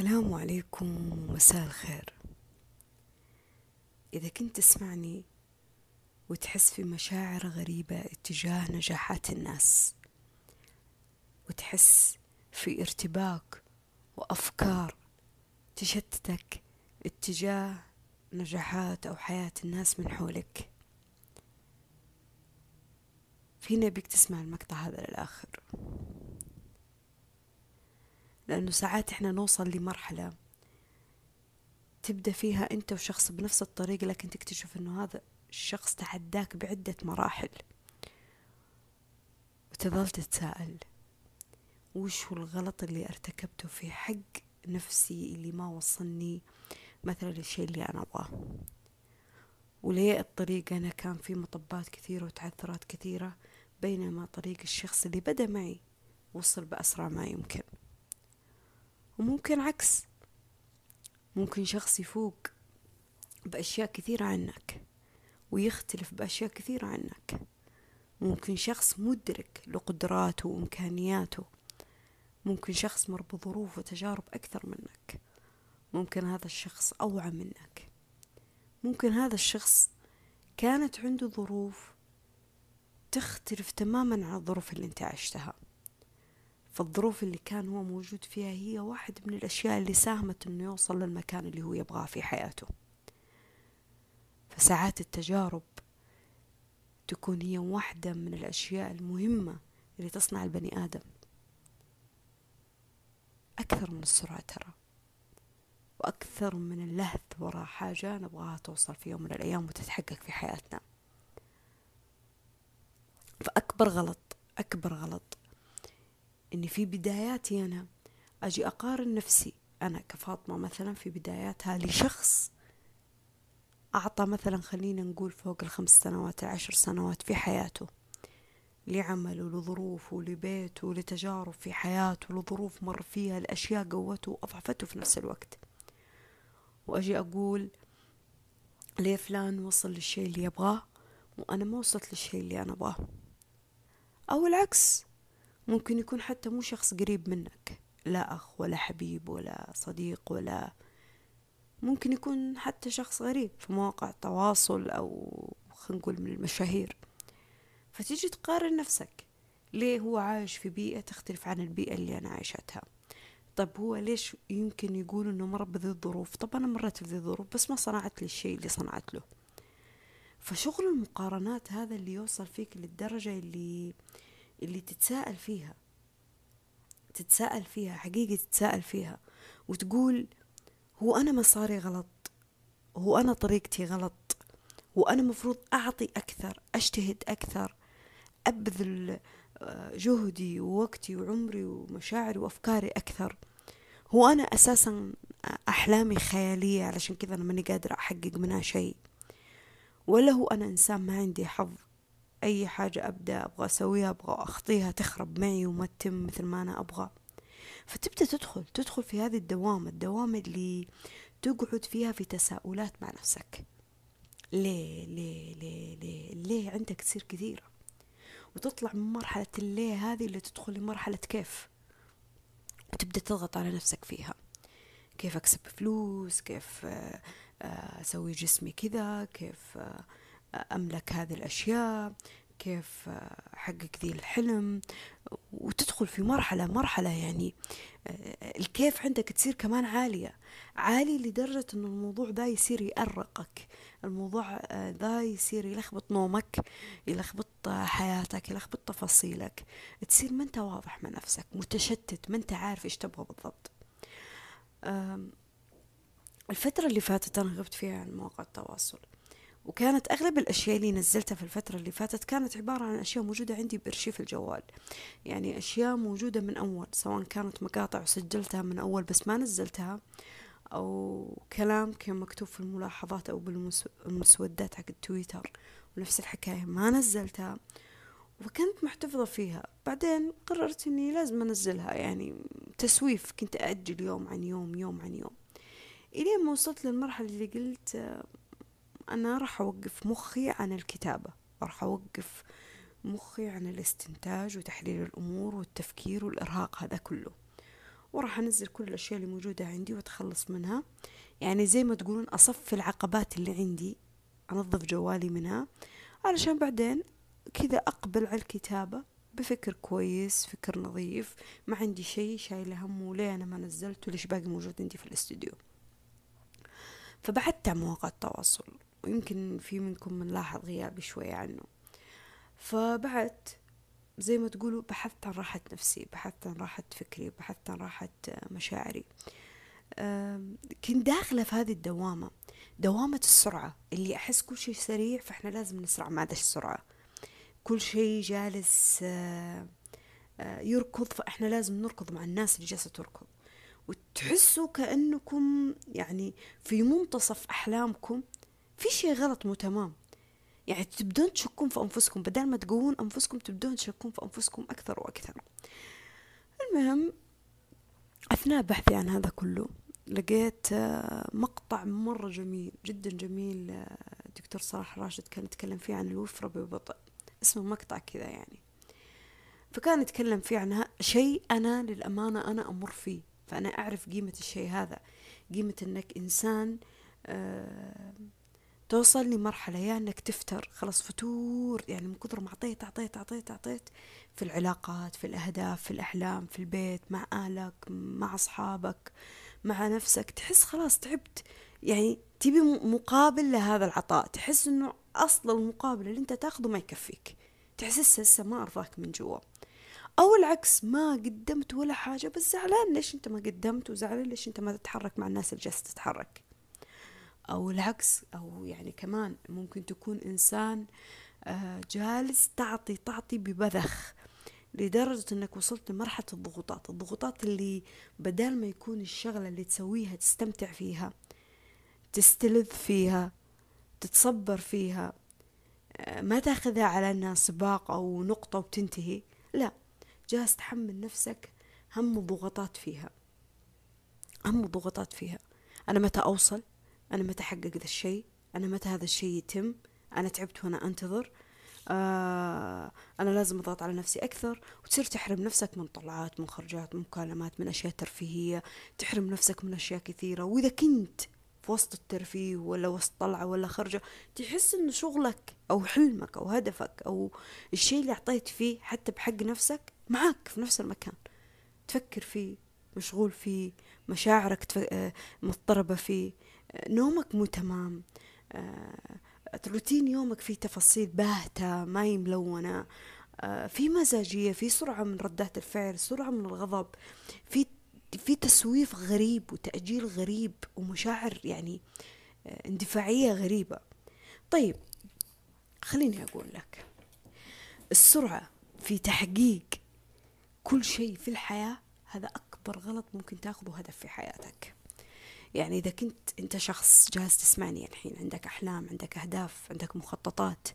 السلام عليكم ومساء الخير. إذا كنت تسمعني وتحس في مشاعر غريبة اتجاه نجاحات الناس وتحس في ارتباك وأفكار تشتتك اتجاه نجاحات أو حياة الناس من حولك فينا بيك تسمع المقطع هذا للآخر. لأنه ساعات إحنا نوصل لمرحلة تبدأ فيها أنت وشخص بنفس الطريق لكن تكتشف أنه هذا الشخص تعداك بعدة مراحل. وتظل تتساءل وش هو الغلط اللي ارتكبته في حق نفسي اللي ما وصلني مثلا للشيء اللي أنا أبغاه؟ وليه الطريق أنا كان في مطبات كثيرة وتعثرات كثيرة بينما طريق الشخص اللي بدأ معي وصل بأسرع ما يمكن؟ وممكن عكس. ممكن شخص يفوق بأشياء كثيرة عنك ويختلف بأشياء كثيرة عنك. ممكن شخص مدرك لقدراته وإمكانياته. ممكن شخص مر بظروف وتجارب أكثر منك. ممكن هذا الشخص أوعى منك. ممكن هذا الشخص كانت عنده ظروف تختلف تماما عن الظروف اللي أنت عشتها. فالظروف اللي كان هو موجود فيها هي واحد من الأشياء اللي ساهمت إنه يوصل للمكان اللي هو يبغاه في حياته. فساعات التجارب تكون هي واحدة من الأشياء المهمة اللي تصنع البني آدم. أكثر من السرعة ترى وأكثر من اللهث وراء حاجة نبغاها توصل في يوم من الأيام وتتحقق في حياتنا. فأكبر غلط أكبر غلط إني في بداياتي أنا أجي أقارن نفسي. أنا كفاطمة مثلا في بداياتها لشخص أعطى مثلا خلينا نقول فوق الخمس سنوات العشر سنوات في حياته لعمله لظروفه لبيته لتجارب في حياته لظروف مر فيها لأشياء قوته وأضعفته في نفس الوقت. وأجي أقول ليه فلان وصل للشيء اللي يبغاه وأنا ما وصلت للشيء اللي أنا أبغاه. أو العكس ممكن يكون حتى مو شخص قريب منك. لا أخ ولا حبيب ولا صديق ولا ممكن يكون حتى شخص غريب في مواقع التواصل أو خلينا نقول من المشاهير. فتيجي تقارن نفسك. ليه هو عايش في بيئة تختلف عن البيئة اللي أنا عايشتها؟ طب هو ليش يمكن يقول إنه مر بذي الظروف؟ طب أنا مريت بذي الظروف بس ما صنعت لي الشيء اللي صنعت له. فشغل المقارنات هذا اللي يوصل فيك للدرجة اللي اللي تتساءل فيها. تتساءل فيها حقيقة تتساءل فيها. وتقول هو أنا مساري غلط؟ هو أنا طريقتي غلط؟ هو أنا مفروض أعطي أكثر أجتهد أكثر أبذل آه، جهدي ووقتي وعمري ومشاعري وأفكاري أكثر؟ هو أنا أساسا أحلامي خيالية علشان كذا أنا ماني قادرة أحقق منها شيء؟ ولا هو أنا إنسان ما عندي حظ؟ أي حاجة أبدأ أبغى أسويها أبغى أخطيها تخرب معي وما تتم مثل ما أنا أبغى. فتبدأ تدخل تدخل في هذه الدوامة الدوامة اللي تقعد فيها في تساؤلات مع نفسك. ليه ليه ليه ليه ليه عندك تصير كثيرة؟ وتطلع من مرحلة الليه هذه اللي تدخل لمرحلة كيف؟ وتبدأ تضغط على نفسك فيها. كيف أكسب فلوس؟ كيف آه، آه، أسوي جسمي كذا؟ كيف آه، أملك هذه الأشياء كيف أحقق ذي الحلم وتدخل في مرحلة مرحلة يعني الكيف عندك تصير كمان عالية عالي لدرجة أن الموضوع ذا يصير يأرقك الموضوع ذا يصير يلخبط نومك يلخبط حياتك يلخبط تفاصيلك تصير ما أنت واضح مع نفسك متشتت ما أنت عارف إيش تبغى بالضبط. الفترة اللي فاتت أنا غبت فيها عن مواقع التواصل. وكانت أغلب الأشياء اللي نزلتها في الفترة اللي فاتت كانت عبارة عن أشياء موجودة عندي بأرشيف الجوال. يعني أشياء موجودة من أول سواء كانت مقاطع وسجلتها من أول بس ما نزلتها أو كلام كان مكتوب في الملاحظات أو بالمسودات حق التويتر ونفس الحكاية ما نزلتها. وكنت محتفظة فيها. بعدين قررت إني لازم أنزلها يعني تسويف كنت أجل يوم عن يوم يوم عن يوم. إلين ما وصلت للمرحلة اللي قلت أنا راح أوقف مخي عن الكتابة راح أوقف مخي عن الاستنتاج وتحليل الأمور والتفكير والإرهاق هذا كله. وراح أنزل كل الأشياء اللي موجودة عندي وأتخلص منها. يعني زي ما تقولون أصف العقبات اللي عندي أنظف جوالي منها علشان بعدين كذا أقبل على الكتابة بفكر كويس فكر نظيف ما عندي شيء شايلة همه ليه أنا ما نزلت؟ وليش باقي موجود عندي في الاستوديو؟ فبعدت عن مواقع التواصل. ويمكن في منكم من لاحظ غيابي شوية عنه. فبعدت زي ما تقولوا بحثت عن راحة نفسي بحثت عن راحة فكري بحثت عن راحة مشاعري. كنت داخلة في هذه الدوامة دوامة السرعة. اللي أحس كل شيء سريع فإحنا لازم نسرع مع السرعة. كل شيء جالس آه، آه، يركض فإحنا لازم نركض مع الناس اللي جالسة تركض. وتحسوا كأنكم يعني في منتصف أحلامكم في شيء غلط مو تمام. يعني تبدون تشكون في أنفسكم بدل ما تقوون أنفسكم تبدون تشكون في أنفسكم أكثر وأكثر. المهم أثناء بحثي عن هذا كله لقيت آه، مقطع مرة جميل جدا جميل دكتور صلاح راشد كان يتكلم فيه عن الوفرة ببطء اسمه مقطع كذا يعني. فكان يتكلم فيه عن شيء أنا للأمانة أنا أمر فيه. فأنا أعرف قيمة الشيء هذا. قيمة أنك إنسان آه توصل لمرحلة يا أنك تفتر. خلاص فتور. يعني من كثر ما أعطيت أعطيت أعطيت أعطيت. في العلاقات في الأهداف في الأحلام في البيت مع أهلك مع أصحابك مع نفسك. تحس خلاص تعبت. يعني تبي مقابل لهذا العطاء. تحس إنه أصل المقابل اللي أنت تاخذه ما يكفيك. تحس هسه ما أرضاك من جوا. أو العكس ما قدمت ولا حاجة بس زعلان ليش أنت ما قدمت وزعلان ليش أنت ما تتحرك مع الناس اللي جالسة تتحرك. أو العكس أو يعني كمان ممكن تكون إنسان آه، جالس تعطي تعطي ببذخ لدرجة إنك وصلت لمرحلة الضغوطات. الضغوطات اللي بدل ما يكون الشغلة اللي تسويها تستمتع فيها تستلذ فيها تتصبر فيها آه، ما تأخذها على إنها سباق أو نقطة وتنتهي لا جالس تحمل نفسك هم الضغوطات فيها هم الضغوطات فيها. أنا متى أوصل؟ أنا متى أحقق ذا الشيء؟ أنا متى هذا الشيء يتم؟ أنا تعبت وأنا أنتظر. آه أنا لازم أضغط على نفسي أكثر. وتصير تحرم نفسك من طلعات من خرجات من مكالمات من أشياء ترفيهية. تحرم نفسك من أشياء كثيرة. وإذا كنت في وسط الترفيه ولا وسط طلعة ولا خرجة تحس إن شغلك أو حلمك أو هدفك أو الشيء اللي أعطيت فيه حتى بحق نفسك معك في نفس المكان. تفكر فيه مشغول فيه مشاعرك. آه، مضطربة فيه. نومك مو تمام. آه، روتين يومك فيه تفاصيل باهتة ما هي ملونة. في مزاجية في سرعة من ردات الفعل سرعة من الغضب. في في تسويف غريب وتأجيل غريب ومشاعر يعني اندفاعية غريبة. طيب خليني أقول لك. السرعة في تحقيق كل شيء في الحياة هذا أكبر غلط ممكن تاخذه هدف في حياتك. يعني إذا كنت أنت شخص جالس تسمعني الحين عندك أحلام عندك أهداف عندك مخططات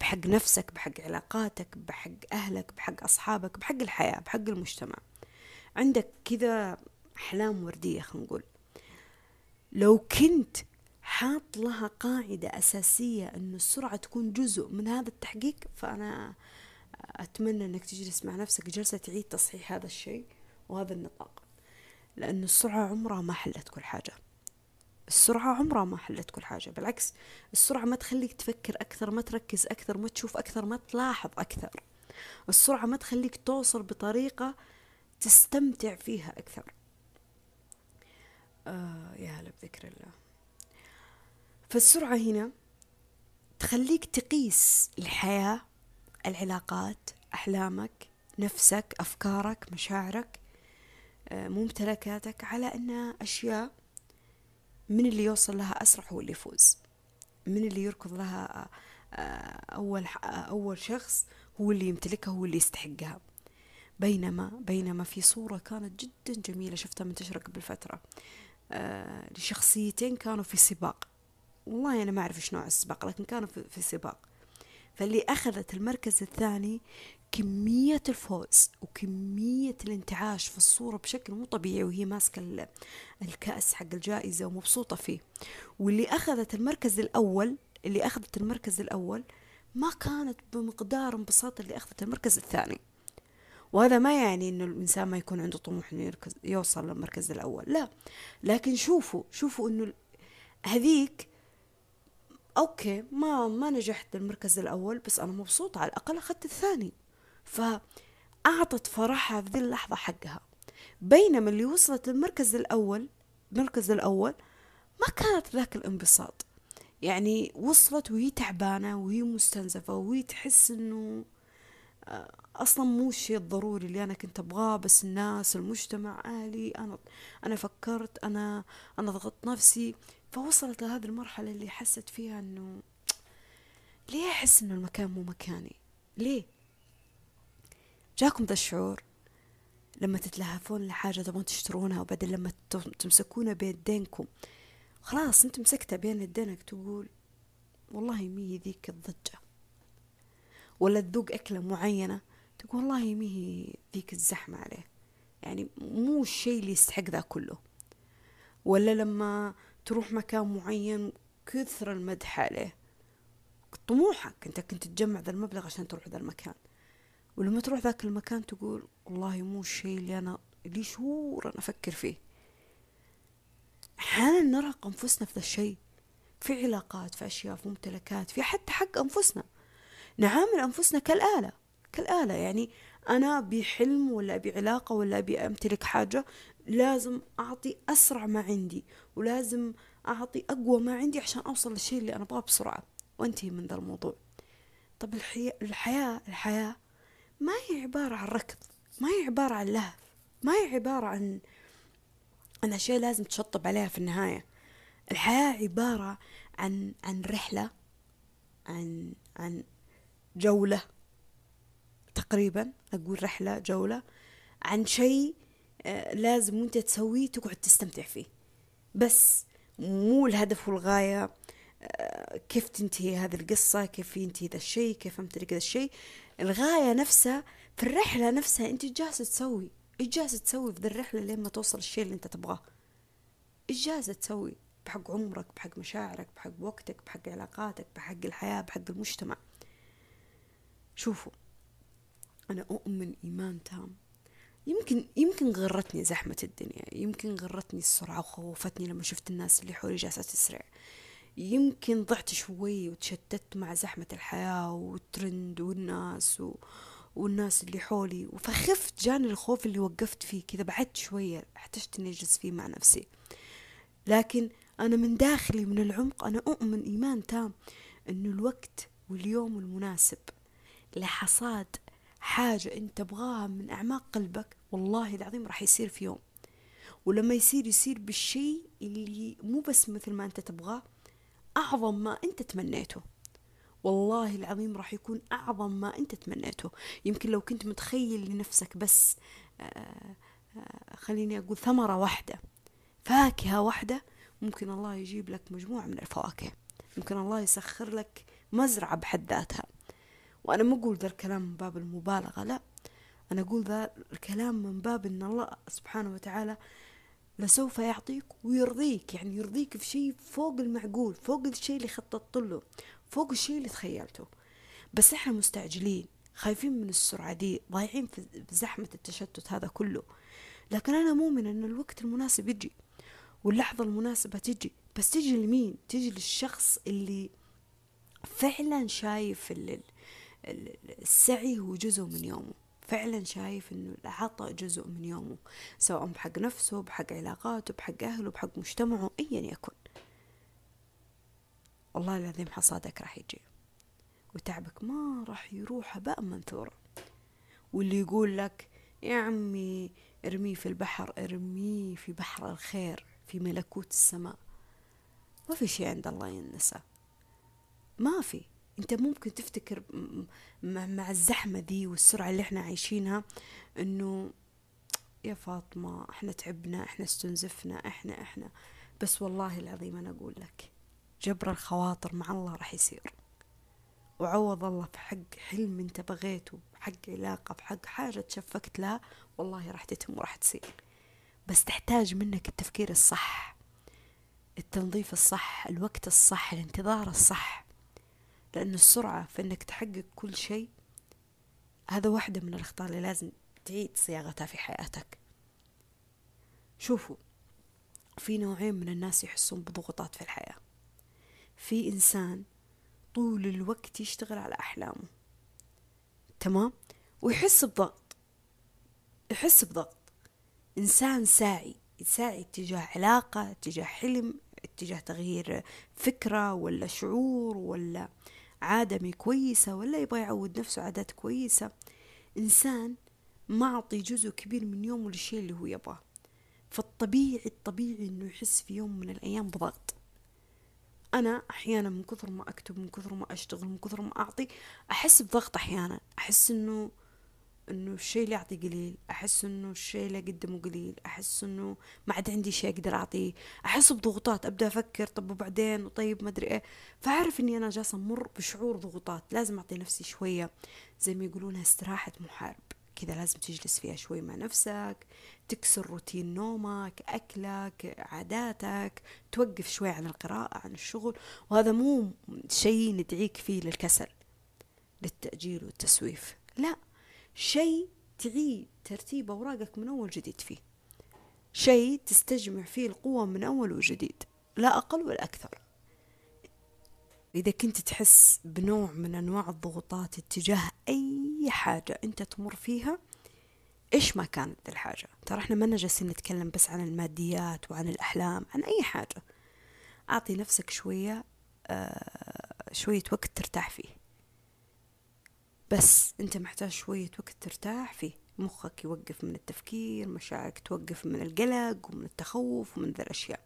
بحق نفسك بحق علاقاتك بحق أهلك بحق أصحابك بحق الحياة بحق المجتمع. عندك كذا أحلام وردية خلينا نقول. لو كنت حاط لها قاعدة أساسية أن السرعة تكون جزء من هذا التحقيق فأنا أتمنى أنك تجلس مع نفسك جلسة تعيد تصحيح هذا الشيء وهذا النطاق. لأن السرعة عمرها ما حلت كل حاجة. السرعة عمرها ما حلت كل حاجة بالعكس السرعة ما تخليك تفكر أكثر ما تركز أكثر ما تشوف أكثر ما تلاحظ أكثر. السرعة ما تخليك توصل بطريقة تستمتع فيها أكثر. آه يا هلا بذكر الله. فالسرعة هنا تخليك تقيس الحياة العلاقات أحلامك نفسك أفكارك مشاعرك آه، ممتلكاتك على أنها أشياء من اللي يوصل لها أسرع هو اللي يفوز. من اللي يركض لها آه، أول أول شخص هو اللي يمتلكها هو اللي يستحقها. بينما بينما في صورة كانت جدا جميلة شفتها منتشرة قبل فترة آه لشخصيتين كانوا في سباق. والله أنا ما أعرف إيش نوع السباق لكن كانوا في, في سباق. فاللي أخذت المركز الثاني كمية الفوز وكمية الانتعاش في الصورة بشكل مو طبيعي وهي ماسكة الكأس حق الجائزة ومبسوطة فيه. واللي أخذت المركز الأول اللي أخذت المركز الأول ما كانت بمقدار انبساط اللي أخذت المركز الثاني. وهذا ما يعني إنه الإنسان ما يكون عنده طموح إنه يوصل للمركز الأول لا. لكن شوفوا شوفوا إنه هذيك أوكي ما ما نجحت بالمركز الأول بس أنا مبسوطة على الأقل أخذت الثاني. فأعطت فرحها في ذي اللحظة حقها. بينما اللي وصلت للمركز الأول المركز الأول ما كانت ذاك الانبساط. يعني وصلت وهي تعبانة وهي مستنزفة وهي تحس إنه آه، أصلا مو الشيء الضروري اللي أنا كنت أبغاه بس الناس المجتمع أهلي أنا أنا فكرت أنا أنا ضغطت نفسي. فوصلت لهذه المرحلة اللي حست فيها إنه ليه أحس إنه المكان مو مكاني؟ ليه؟ جاكم ذا الشعور لما تتلهفون لحاجة تبغون تشترونها وبعدين لما تمسكونها بيدينكم. خلاص انت مسكتها بين يدينك تقول والله مي ذيك الضجة. ولا تذوق أكلة معينة تقول والله مي ذيك الزحمة عليه. يعني مو الشيء اللي يستحق ذا كله. ولا لما تروح مكان معين كثر المدح عليه. طموحك انت كنت تجمع ذا المبلغ عشان تروح ذا المكان. ولما تروح ذاك المكان تقول والله مو الشيء اللي أنا لي شهور أنا أفكر فيه. أحيانا نرهق أنفسنا في ذا الشيء. في علاقات في أشياء في ممتلكات في حتى حق أنفسنا. نعامل أنفسنا كالآلة. كالآلة يعني أنا بحلم ولا بعلاقة ولا بأمتلك حاجة لازم أعطي أسرع ما عندي ولازم أعطي أقوى ما عندي عشان أوصل للشيء اللي أنا أبغاه بسرعة. وانتهي من ذا الموضوع. طب الحياة الحياة الحياة ما هي عبارة عن ركض ما هي عبارة عن لهف ما هي عبارة عن عن أشياء لازم تشطب عليها في النهاية. الحياة عبارة عن عن رحلة عن عن جولة تقريبا أقول رحلة جولة عن شيء آه، لازم وأنت تسويه تقعد تستمتع فيه. بس مو الهدف والغاية آه، كيف تنتهي هذه القصة كيف ينتهي ذا الشيء كيف أمتلك ذا الشيء. الغاية نفسها في الرحلة نفسها أنت جالسة تسوي؟ إيش جالسة تسوي في ذا الرحلة لين ما توصل الشيء اللي أنت تبغاه؟ إيش جالسة تسوي؟ بحق عمرك بحق مشاعرك بحق وقتك بحق علاقاتك بحق الحياة بحق المجتمع. شوفوا أنا أؤمن إيمان تام. يمكن يمكن غرتني زحمة الدنيا يمكن غرتني السرعة وخوفتني لما شفت الناس اللي حولي جالسة تسرع. يمكن ضعت شوي وتشتت مع زحمة الحياة والترند والناس و... والناس اللي حولي. فخفت جاني الخوف اللي وقفت فيه كذا بعدت شوية احتجت إني أجلس فيه مع نفسي. لكن أنا من داخلي من العمق أنا أؤمن إيمان تام إنه الوقت واليوم المناسب. لحصاد حاجة انت تبغاها من أعماق قلبك والله العظيم راح يصير في يوم. ولما يصير يصير بالشيء اللي مو بس مثل ما أنت تبغاه أعظم ما أنت تمنيته. والله العظيم راح يكون أعظم ما أنت تمنيته. يمكن لو كنت متخيل لنفسك بس آه، آه، خليني أقول ثمرة واحدة فاكهة واحدة ممكن الله يجيب لك مجموعة من الفواكه. ممكن الله يسخر لك مزرعة بحد ذاتها. وأنا ما أقول ذا الكلام من باب المبالغة لا. أنا أقول ذا الكلام من باب أن الله سبحانه وتعالى لسوف يعطيك ويرضيك يعني يرضيك في شيء فوق المعقول فوق الشيء اللي خططت له فوق الشيء اللي تخيلته. بس إحنا مستعجلين خايفين من السرعة دي ضايعين في زحمة التشتت هذا كله. لكن أنا مؤمنة أن الوقت المناسب يجي واللحظة المناسبة تجي. بس تجي لمين؟ تجي للشخص اللي فعلا شايف السعي هو جزء من يومه. فعلا شايف إنه العطاء جزء من يومه سواء بحق نفسه بحق علاقاته بحق أهله بحق مجتمعه ايا يكن. والله العظيم حصادك راح يجي وتعبك ما راح يروح هباء منثورا واللي يقول لك يا عمي ارميه في البحر ارميه في بحر الخير في ملكوت السماء. ما في شيء عند الله ينسى ما في. انت ممكن تفتكر مع الزحمة دي والسرعة اللي إحنا عايشينها انه يا فاطمة إحنا تعبنا إحنا استنزفنا إحنا إحنا. بس والله العظيم أنا أقول لك جبر الخواطر مع الله راح يصير. وعوض الله بحق حلم انت بغيته بحق علاقة بحق حاجة تشفكت لها والله راح تتم وراح تصير. بس تحتاج منك التفكير الصح التنظيف الصح الوقت الصح الانتظار الصح. لأن السرعة في أنك تحقق كل شيء هذا واحدة من الأخطاء اللي لازم تعيد صياغتها في حياتك. شوفوا في نوعين من الناس يحسون بضغوطات في الحياة. في إنسان طول الوقت يشتغل على أحلامه. تمام؟ ويحس بضغط. يحس بضغط. إنسان ساعي يساعي اتجاه علاقة اتجاه حلم اتجاه تغيير فكرة ولا شعور ولا عادة كويسة ولا يبغى يعود نفسه عادات كويسة. إنسان معطي جزء كبير من يومه للشيء اللي هو يبغاه. فالطبيعي الطبيعي إنه يحس في يوم من الأيام بضغط. أنا أحيانا من كثر ما أكتب من كثر ما أشتغل من كثر ما أعطي أحس بضغط أحيانا. أحس إنه إنه الشيء اللي اعطيه قليل أحس إنه الشيء اللي أقدمه قليل أحس إنه ما عاد عندي شيء أقدر أعطيه أحس بضغوطات أبدأ أفكر طب وبعدين؟ وطيب ما أدري إيه. فأعرف إني أنا جالسة أمر بشعور ضغوطات لازم أعطي نفسي شوية زي ما يقولونها استراحة محارب. كذا لازم تجلس فيها شوي مع نفسك تكسر روتين نومك أكلك عاداتك توقف شوي عن القراءة عن الشغل. وهذا مو شيء ندعيك فيه للكسل للتأجيل والتسويف. لا. شيء تعيد ترتيب أوراقك من أول جديد فيه. شيء تستجمع فيه القوة من أول وجديد لا أقل ولا أكثر. إذا كنت تحس بنوع من أنواع الضغوطات اتجاه أي حاجة أنت تمر فيها إيش ما كانت الحاجة؟ ترى إحنا ما جالسين نتكلم بس عن الماديات وعن الأحلام عن أي حاجة. أعطي نفسك شوية آه شوية وقت ترتاح فيه. بس انت محتاج شوية وقت ترتاح فيه. مخك يوقف من التفكير مشاعرك توقف من القلق ومن التخوف ومن ذا الأشياء.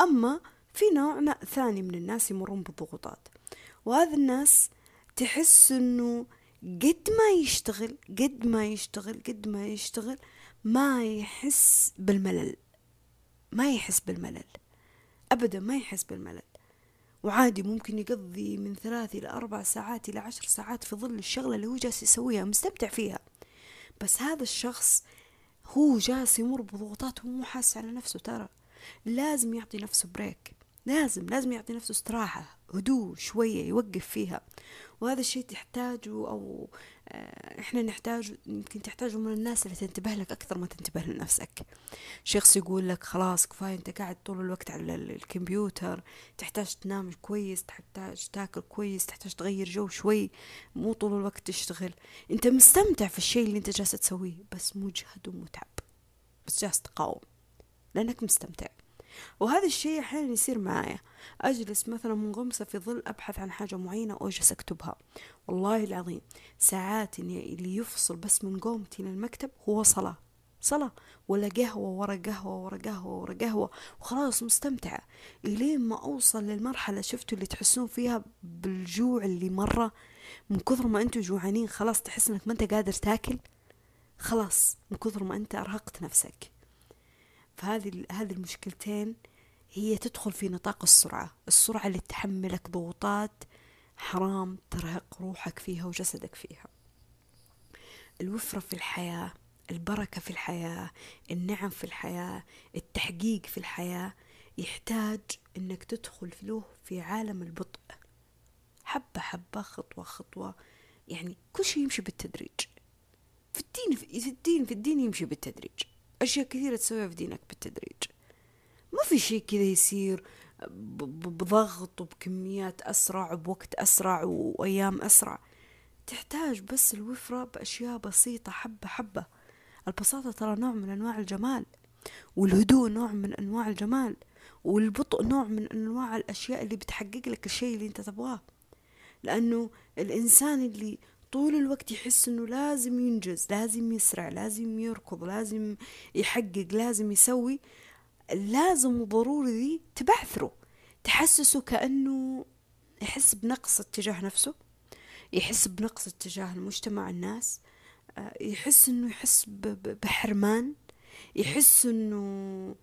أما في نوع ثاني من الناس يمرون بضغوطات وهذا الناس تحس إنه قد ما يشتغل قد ما يشتغل قد ما يشتغل ما يحس بالملل. ما يحس بالملل. ابدا ما يحس بالملل. وعادي ممكن يقضي من ثلاث إلى أربع ساعات إلى عشر ساعات في ظل الشغلة اللي هو جالس يسويها مستمتع فيها. بس هذا الشخص هو جالس يمر بضغوطات وهو مو حاسس على نفسه ترى. لازم يعطي نفسه بريك لازم لازم يعطي نفسه استراحة هدوء شوية يوقف فيها. وهذا الشيء تحتاجه أو آه، إحنا نحتاج يمكن تحتاجه من الناس اللي تنتبه لك أكثر ما تنتبه لنفسك. شخص يقول لك خلاص كفاية أنت قاعد طول الوقت على الكمبيوتر تحتاج تنام كويس تحتاج تاكل كويس تحتاج تغير جو شوي مو طول الوقت تشتغل. أنت مستمتع في الشيء اللي أنت جالس تسويه بس مجهد ومتعب بس جالس تقاوم لأنك مستمتع. وهذا الشيء أحيانا يصير معايا. أجلس مثلا منغمسة في ظل أبحث عن حاجة معينة وأجلس أكتبها. والله العظيم ساعات اللي يفصل بس من قومتي للمكتب هو صلاة. صلاة. ولا قهوة ورا قهوة ورا قهوة ورا قهوة. وخلاص مستمتعة. إلين ما أوصل للمرحلة شفتوا اللي تحسون فيها بالجوع اللي مرة. من كثر ما أنتوا جوعانين خلاص تحس إنك ما أنت قادر تاكل. خلاص من كثر ما أنت أرهقت نفسك. فهذه هذه المشكلتين هي تدخل في نطاق السرعة. السرعة اللي تحملك ضغوطات حرام ترهق روحك فيها وجسدك فيها. الوفرة في الحياة البركة في الحياة النعم في الحياة التحقيق في الحياة يحتاج إنك تدخل له في عالم البطء. حبة حبة خطوة خطوة. يعني كل شيء يمشي بالتدريج. في الدين في الدين في الدين يمشي بالتدريج. أشياء كثيرة تسويها في دينك بالتدريج. ما في شيء كذا يصير بضغط وبكميات أسرع وبوقت أسرع وأيام أسرع. تحتاج بس الوفرة بأشياء بسيطة حبة حبة. البساطة ترى نوع من أنواع الجمال والهدوء نوع من أنواع الجمال والبطء نوع من أنواع الأشياء اللي بتحقق لك الشيء اللي أنت تبغاه. لأنه الإنسان اللي طول الوقت يحس إنه لازم ينجز لازم يسرع لازم يركض لازم يحقق لازم يسوي. لازم وضروري ذي تبعثره. تحسسه كأنه يحس بنقص اتجاه نفسه يحس بنقص اتجاه المجتمع الناس. آه، يحس إنه يحس بحرمان. يحس إنه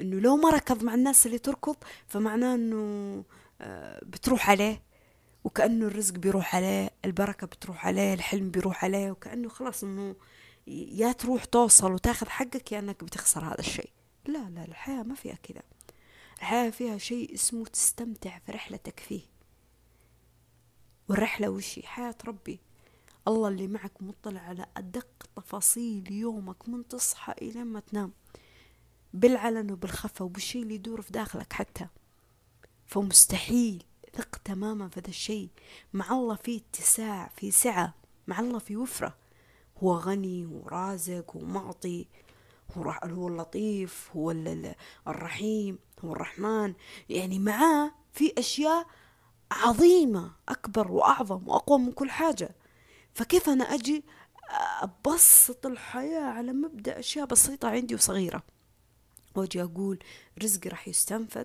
إنه لو ما ركض مع الناس اللي تركض فمعناه إنه آه، بتروح عليه. وكأنه الرزق بيروح عليه البركة بتروح عليه الحلم بيروح عليه وكأنه خلاص إنه يا تروح توصل وتاخذ حقك يا إنك بتخسر هذا الشيء. لا لا الحياة ما فيها كذا. الحياة فيها شيء اسمه تستمتع في رحلتك فيه. والرحلة وشي حياة ربي. الله اللي معك مطلع على أدق تفاصيل يومك من تصحى إلى ما تنام. بالعلن وبالخفة وبالشي اللي يدور في داخلك حتى. فمستحيل ثق تماما في هذا الشيء. مع الله في اتساع في سعة. مع الله في وفرة. هو غني ورازق ومعطي هو هو اللطيف هو الرحيم هو الرحمن. يعني معاه في أشياء عظيمة أكبر وأعظم وأقوى من كل حاجة. فكيف أنا أجي أبسط الحياة على مبدأ أشياء بسيطة عندي وصغيرة؟ وأجي أقول رزقي راح يستنفذ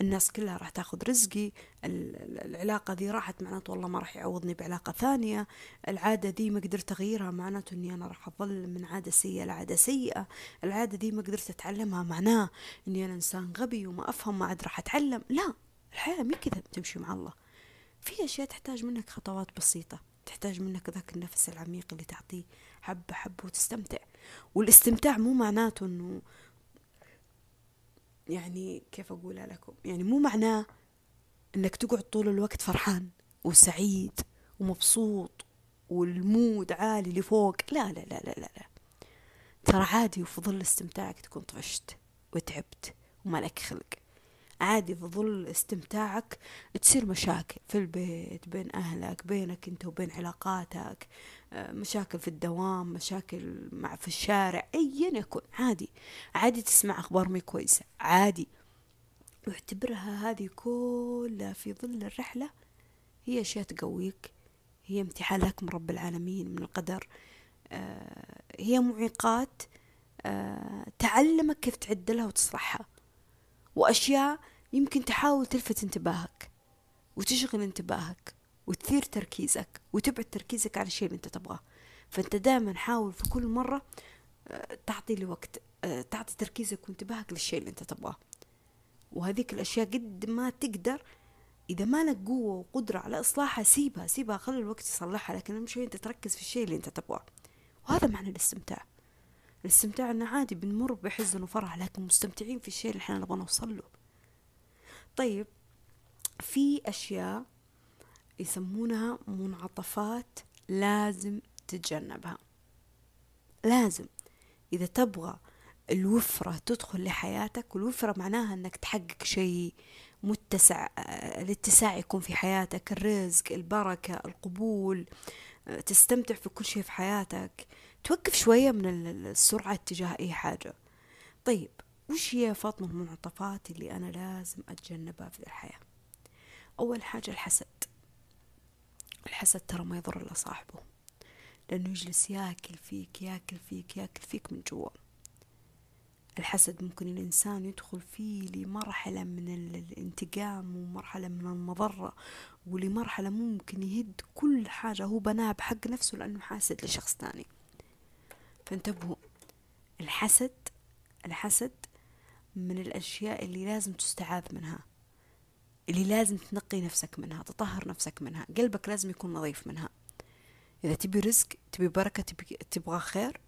الناس كلها راح تاخذ رزقي العلاقة ذي راحت معناته والله ما راح يعوضني بعلاقة ثانية. العادة ذي ما قدرت أغيرها معناته أني أنا راح أظل من عادة سيئة لعادة سيئة. العادة ذي ما قدرت أتعلمها معناه أني أنا إنسان غبي وما أفهم ما عاد راح أتعلم. لا الحياة مي كذا تمشي مع الله. في أشياء تحتاج منك خطوات بسيطة تحتاج منك ذاك النفس العميق اللي تعطيه حبة حبة وتستمتع. والاستمتاع مو معناته أنه يعني كيف أقولها لكم؟ يعني مو معناه أنك تقعد طول الوقت فرحان وسعيد ومبسوط والمود عالي لفوق لا لا لا لا لا, لا. ترى عادي وفي ظل استمتاعك تكون طفشت وتعبت وما لك خلق. عادي في ظل استمتاعك تصير مشاكل في البيت بين أهلك بينك أنت وبين علاقاتك آه، مشاكل في الدوام مشاكل مع في الشارع أيا يكن عادي. عادي تسمع أخبار مي كويسة. عادي. واعتبرها هذه كلها في ظل الرحلة هي أشياء تقويك هي امتحان لك من رب العالمين من القدر آه، هي معيقات آه، تعلمك كيف تعدلها وتصلحها وأشياء يمكن تحاول تلفت انتباهك وتشغل انتباهك وتثير تركيزك وتبعد تركيزك على الشيء اللي انت تبغاه. فأنت دائما حاول في كل مرة آه، تعطي لي وقت آه، تعطي تركيزك وانتباهك للشيء اللي انت تبغاه. وهذيك الأشياء قد ما تقدر إذا ما لك قوة وقدرة على إصلاحها سيبها سيبها خلي الوقت يصلحها لكن شيء أنت تركز في الشيء اللي أنت تبغاه. وهذا معنى الاستمتاع. الاستمتاع إنه عادي بنمر بحزن وفرح لكن مستمتعين في الشيء اللي إحنا نبغى نوصل له. طيب في أشياء يسمونها منعطفات لازم تتجنبها. لازم. إذا تبغى الوفرة تدخل لحياتك والوفرة معناها إنك تحقق شيء متسع الاتساع يكون في حياتك الرزق البركة القبول تستمتع في كل شيء في حياتك. توقف شوية من السرعة تجاه أي حاجة. طيب وش هي فاطمة المنعطفات اللي أنا لازم أتجنبها في الحياة؟ أول حاجة الحسد. الحسد ترى ما يضر إلا صاحبه لأنه يجلس ياكل فيك ياكل فيك ياكل فيك من جوا. الحسد ممكن الإنسان يدخل فيه لمرحلة من الانتقام ومرحلة من المضرة ولمرحلة ممكن يهد كل حاجة هو بناها بحق نفسه لأنه حاسد لشخص تاني فانتبهوا الحسد الحسد من الأشياء اللي لازم تستعاذ منها اللي لازم تنقي نفسك منها تطهر نفسك منها قلبك لازم يكون نظيف منها. إذا تبي رزق تبي بركة تبي تبغى خير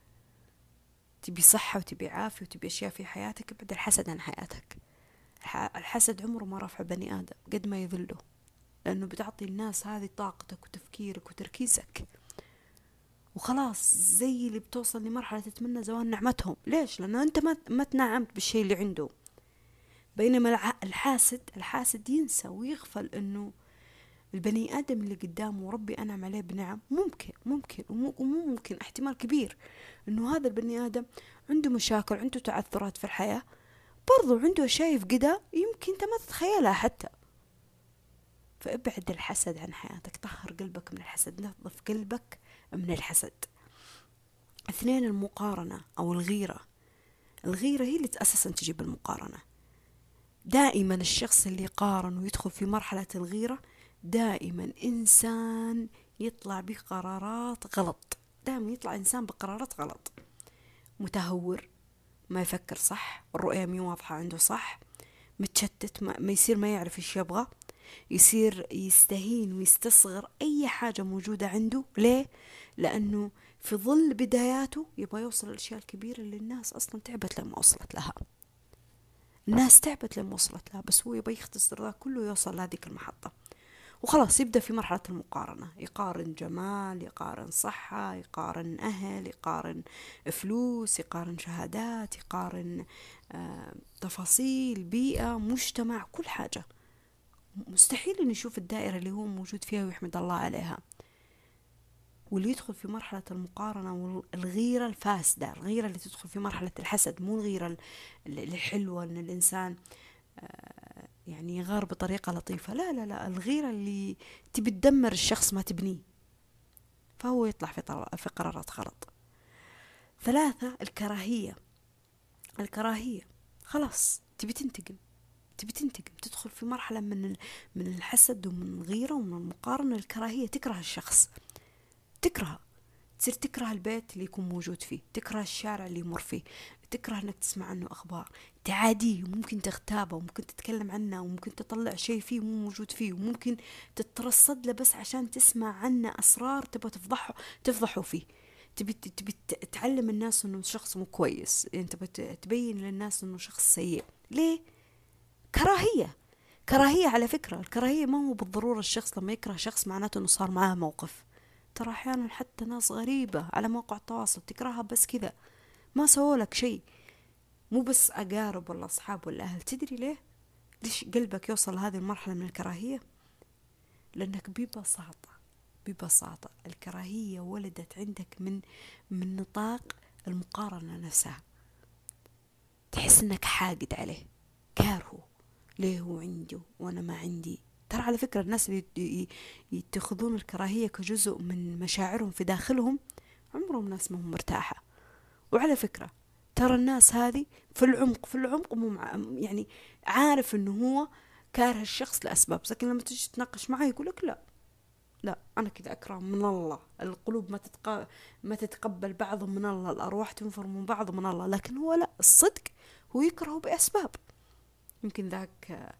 تبي صحة وتبي عافية وتبي أشياء في حياتك ابعد الحسد عن حياتك. الحسد عمره ما رفع بني آدم قد ما يذله لأنه بتعطي الناس هذه طاقتك وتفكيرك وتركيزك. وخلاص زي اللي بتوصل لمرحلة تتمنى زوال نعمتهم. ليش؟ لأنه أنت ما, ما تنعمت بالشيء اللي عنده. بينما الحاسد الحاسد ينسى ويغفل أنه البني آدم اللي قدامه ربي أنعم عليه بنعم ممكن ممكن ومو ممكن احتمال كبير أنه هذا البني آدم عنده مشاكل عنده تعثرات في الحياة. برضو عنده أشياء يفقدها يمكن أنت ما تتخيلها حتى. فابعد الحسد عن حياتك طهر قلبك من الحسد نظف قلبك من الحسد. اثنين المقارنة أو الغيرة. الغيرة هي اللي أساسا تجيب المقارنة. دائما الشخص اللي يقارن ويدخل في مرحلة الغيرة دائما إنسان يطلع بقرارات غلط. دائما يطلع إنسان بقرارات غلط. متهور ما يفكر صح الرؤية مي واضحة عنده صح متشتت ما, ما يصير ما يعرف إيش يبغى. يصير يستهين ويستصغر أي حاجة موجودة عنده. ليه؟ لأنه في ظل بداياته يبغى يوصل الأشياء الكبيرة اللي الناس أصلا تعبت لما وصلت لها. الناس تعبت لما وصلت لها بس هو يبغى يختصر ذا كله يوصل لهذيك المحطة. وخلاص يبدأ في مرحلة المقارنة. يقارن جمال يقارن صحة يقارن أهل يقارن فلوس يقارن شهادات يقارن آه، تفاصيل بيئة مجتمع كل حاجة. مستحيل إنه يشوف الدائرة اللي هو موجود فيها ويحمد الله عليها. واللي يدخل في مرحلة المقارنة والغيرة الفاسدة الغيرة اللي تدخل في مرحلة الحسد مو الغيرة الحلوة إن الإنسان آه، يعني يغار بطريقة لطيفة. لا لا لا الغيرة اللي تبي تدمر الشخص ما تبنيه. فهو يطلع في, في قرارات غلط. ثلاثة الكراهية. الكراهية. خلاص تبي تنتقم. تبي تنتقم تدخل في مرحلة من من الحسد ومن الغيرة ومن المقارنة الكراهية. تكره الشخص. تكرهه. تصير تكره البيت اللي يكون موجود فيه. تكره الشارع اللي يمر فيه. تكره إنك تسمع عنه أخبار. تعاديه وممكن تغتابه. وممكن تتكلم عنه. وممكن تطلع شيء فيه مو موجود فيه. وممكن تترصد له بس عشان تسمع عنه أسرار تبغى تفضحه تفضحه فيه. تبي تبي تعلم الناس إنه شخص مو كويس. يعني تبي تبين للناس إنه شخص سيء. ليه؟ كراهية. كراهية على فكرة. الكراهية ما هو بالضرورة الشخص لما يكره شخص معناته إنه صار معاه موقف. ترى أحيانا حتى ناس غريبة على موقع التواصل تكرهها بس كذا. ما سووا لك شيء. مو بس أقارب ولا أصحاب ولا أهل. تدري ليه؟ ليش قلبك يوصل لهذه المرحلة من الكراهية؟ لأنك ببساطة ببساطة الكراهية ولدت عندك من من نطاق المقارنة نفسها. تحس إنك حاقد عليه. كارهه ليه هو عنده وأنا ما عندي؟ ترى على فكرة الناس اللي يتخذون الكراهية كجزء من مشاعرهم في داخلهم عمرهم ناس ما هم مرتاحة. وعلى فكرة ترى الناس هذه في العمق في العمق مو يعني عارف إنه هو كاره الشخص لأسباب لكن لما تجي تتناقش معه يقول لك لا. لا أنا كذا أكره من الله. القلوب ما تتق... ما تتقبل بعض من الله الأرواح تنفر من بعض من الله لكن هو لا الصدق هو يكره بأسباب. يمكن ذاك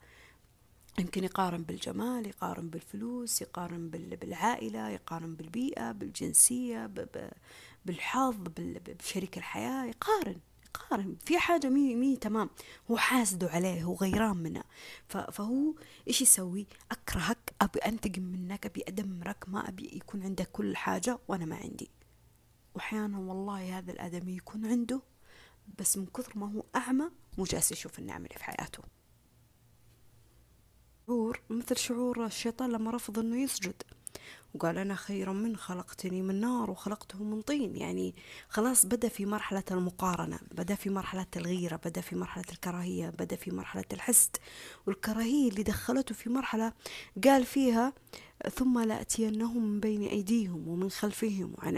يمكن يقارن بالجمال يقارن بالفلوس يقارن بالعائلة يقارن بالبيئة بالجنسية بالحظ بشريك الحياة يقارن يقارن. في حاجة مي, مي تمام. هو حاسده عليه هو غيران منه. فهو إيش يسوي؟ أكرهك أبي أنتقم منك أبي أدمرك ما أبي يكون عندك كل حاجة وأنا ما عندي. وأحيانا والله هذا الآدمي يكون عنده بس من كثر ما هو أعمى مو جالس يشوف النعم اللي في حياته. شعور مثل شعور الشيطان لما رفض إنه يسجد. وقال أنا خير من خلقتني من نار وخلقته من طين. يعني خلاص بدأ في مرحلة المقارنة بدأ في مرحلة الغيرة بدأ في مرحلة الكراهية بدأ في مرحلة الحسد. والكراهية اللي دخلته في مرحلة قال فيها ثم لأتينهم من بين أيديهم ومن خلفهم وعن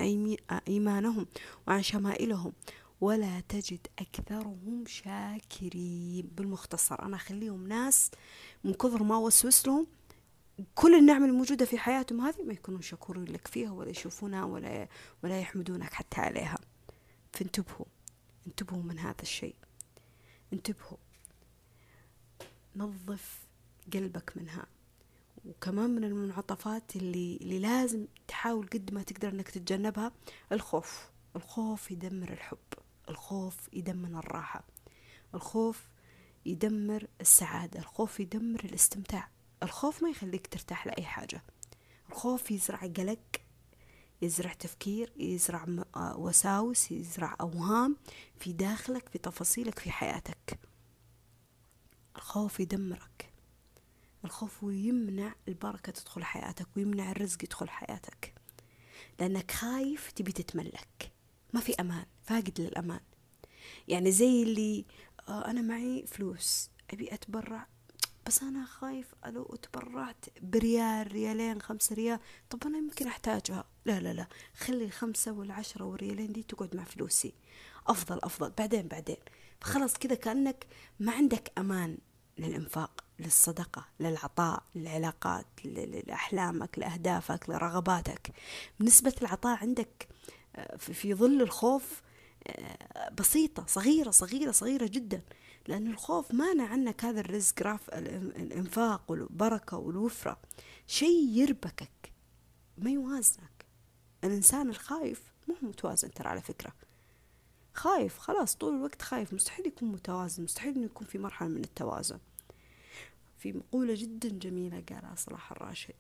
أيمانهم وعن شمائلهم ولا تجد أكثرهم شاكرين. بالمختصر أنا أخليهم ناس من كثر ما وسوس لهم كل النعم الموجودة في حياتهم هذه ما يكونون شكورين لك فيها ولا يشوفونها ولا ولا يحمدونك حتى عليها. فانتبهوا انتبهوا من هذا الشيء. انتبهوا. نظف قلبك منها. وكمان من المنعطفات اللي اللي لازم تحاول قد ما تقدر إنك تتجنبها الخوف. الخوف يدمر الحب. الخوف يدمر الراحة الخوف يدمر السعادة الخوف يدمر الاستمتاع الخوف ما يخليك ترتاح لأي حاجة الخوف يزرع قلق يزرع تفكير يزرع آه، وساوس يزرع أوهام في داخلك في تفاصيلك في حياتك. الخوف يدمرك الخوف يمنع البركة تدخل حياتك ويمنع الرزق يدخل حياتك لأنك خايف تبي تتملك ما في أمان. فاقد للأمان. يعني زي اللي آه أنا معي فلوس أبي أتبرع. بس أنا خايف لو تبرعت بريال ريالين خمسة ريال. طب أنا يمكن أحتاجها. لا لا لا. خلي الخمسة والعشرة والريالين دي تقعد مع فلوسي. أفضل أفضل. بعدين بعدين. فخلاص كذا كأنك ما عندك أمان للإنفاق للصدقة للعطاء للعلاقات لأحلامك لأهدافك لرغباتك. نسبة العطاء عندك في ظل الخوف آه، بسيطة صغيرة صغيرة صغيرة جدا لأن الخوف مانع عنك هذا الرزق رافع الإنفاق والبركة والوفرة. شيء يربكك ما يوازنك. الإنسان الخايف مو متوازن ترى على فكرة. خايف خلاص طول الوقت خايف. مستحيل يكون متوازن مستحيل إنه يكون في مرحلة من التوازن. في مقولة جدا جميلة قالها صلاح الراشد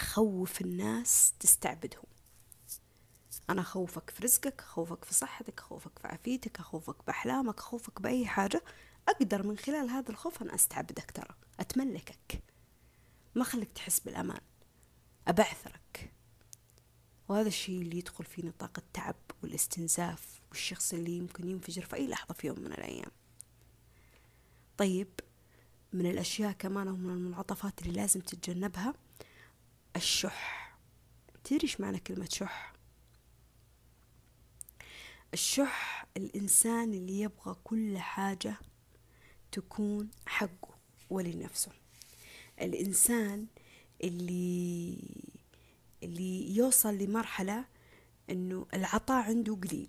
خوف الناس تستعبدهم. أنا أخوفك في رزقك أخوفك في صحتك أخوفك في عافيتك أخوفك بأحلامك أخوفك بأي حاجة أقدر من خلال هذا الخوف أن أستعبدك ترى أتملكك. ما أخليك تحس بالأمان أبعثرك. وهذا الشيء اللي يدخل في نطاق التعب والاستنزاف والشخص اللي يمكن ينفجر في أي لحظة في يوم من الأيام. طيب من الأشياء كمان ومن المنعطفات اللي لازم تتجنبها الشح. تدري إيش معنى كلمة شح؟ الشح الإنسان اللي يبغى كل حاجة تكون حقه ولنفسه. الإنسان اللي اللي يوصل لمرحلة إنه العطاء عنده قليل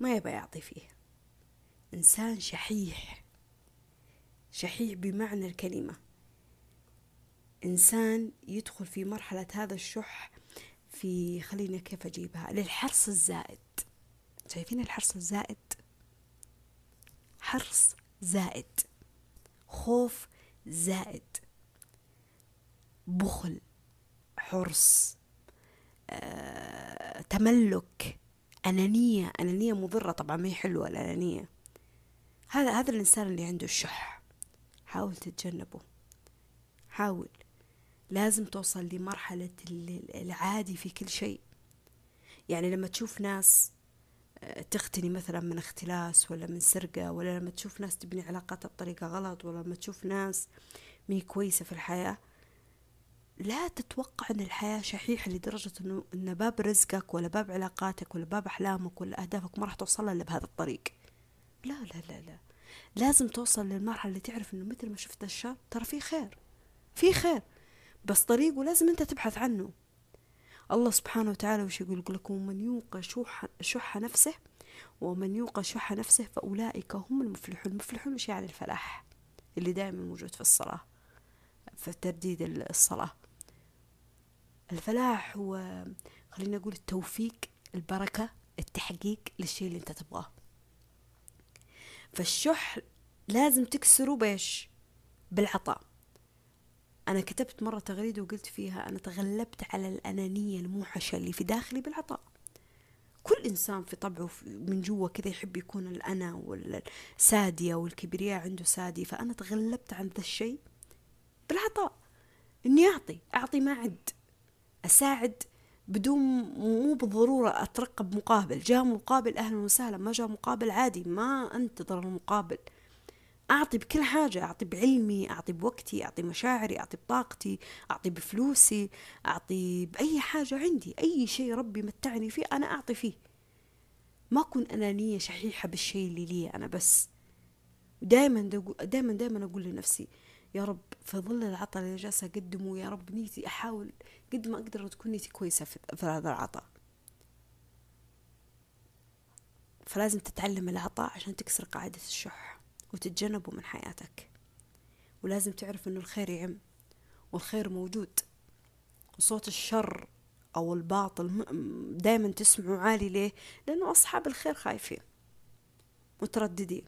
ما يبغى يعطي فيه. إنسان شحيح شحيح بمعنى الكلمة. إنسان يدخل في مرحلة هذا الشح في خلينا كيف أجيبها للحرص الزائد. شايفين الحرص الزائد؟ حرص زائد. خوف زائد. بخل حرص. آه، تملك. أنانية. أنانية مضرة طبعا ما هي حلوة الأنانية. هذا هذا الإنسان اللي عنده الشح حاول تتجنبه. حاول. لازم توصل لمرحلة العادي في كل شيء. يعني لما تشوف ناس تغتني مثلا من اختلاس ولا من سرقة ولا لما تشوف ناس تبني علاقاتها بطريقة غلط ولا لما تشوف ناس مي كويسة في الحياة لا تتوقع إن الحياة شحيحة لدرجة إنه إن باب رزقك ولا باب علاقاتك ولا باب أحلامك ولا أهدافك ما راح توصل إلا بهذا الطريق. لا لا لا لا. لازم توصل للمرحلة اللي تعرف إنه مثل ما شفت الشر ترى في خير في خير. بس طريقه لازم أنت تبحث عنه. الله سبحانه وتعالى وش يقول؟ يقول لكم من يوق شح, شح نفسه ومن يوق شح نفسه فأولئك هم المفلحون. المفلحون وش يعني الفلاح؟ اللي دائما موجود في الصلاة في ترديد الصلاة. الفلاح هو خلينا نقول التوفيق البركة التحقيق للشيء اللي انت تبغاه. فالشح لازم تكسره بيش بالعطاء. أنا كتبت مرة تغريدة وقلت فيها أنا تغلبت على الأنانية الموحشة اللي في داخلي بالعطاء. كل إنسان في طبعه من جوا كذا يحب يكون الأنا والسادية والكبرياء عنده سادي فأنا تغلبت عن ذا الشيء بالعطاء. إني أعطي أعطي ما عد. أساعد بدون مو بالضرورة أترقب مقابل. جاء مقابل أهلا وسهلا ما جاء مقابل عادي ما أنتظر المقابل. أعطي بكل حاجة أعطي بعلمي أعطي بوقتي أعطي مشاعري أعطي بطاقتي أعطي بفلوسي أعطي بأي حاجة عندي أي شيء ربي متعني فيه أنا أعطي فيه. ما أكون أنانية شحيحة بالشيء اللي لي أنا بس. دائما دائما دائما أقول لنفسي يا رب في ظل العطاء اللي جالسة أقدمه يا رب نيتي أحاول قد ما أقدر تكون نيتي كويسة في هذا العطاء. فلازم تتعلم العطاء عشان تكسر قاعدة الشح. وتتجنبه من حياتك. ولازم تعرف إنه الخير يعم والخير موجود. وصوت الشر أو الباطل دائما تسمعه عالي ليه؟ لأنه أصحاب الخير خايفين مترددين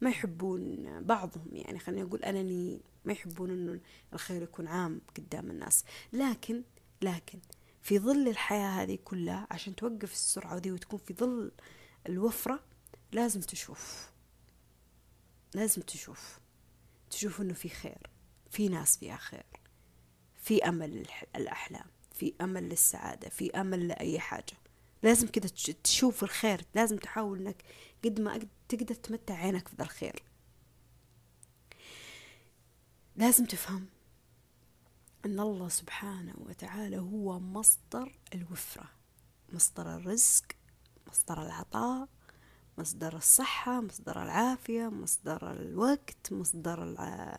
ما يحبون بعضهم. يعني خليني أقول انني ما يحبون إنه الخير يكون عام قدام الناس. لكن لكن في ظل الحياة هذه كلها عشان توقف السرعة دي وتكون في ظل الوفرة لازم تشوف. لازم تشوف. تشوف إنه في خير في ناس فيها خير في أمل الأحلام في أمل للسعادة في أمل لأي حاجة. لازم كده تشوف الخير. لازم تحاول إنك قد ما تقدر تمتع عينك في الخير. لازم تفهم إن الله سبحانه وتعالى هو مصدر الوفرة. مصدر الرزق مصدر العطاء مصدر الصحة مصدر العافية مصدر الوقت مصدر آه،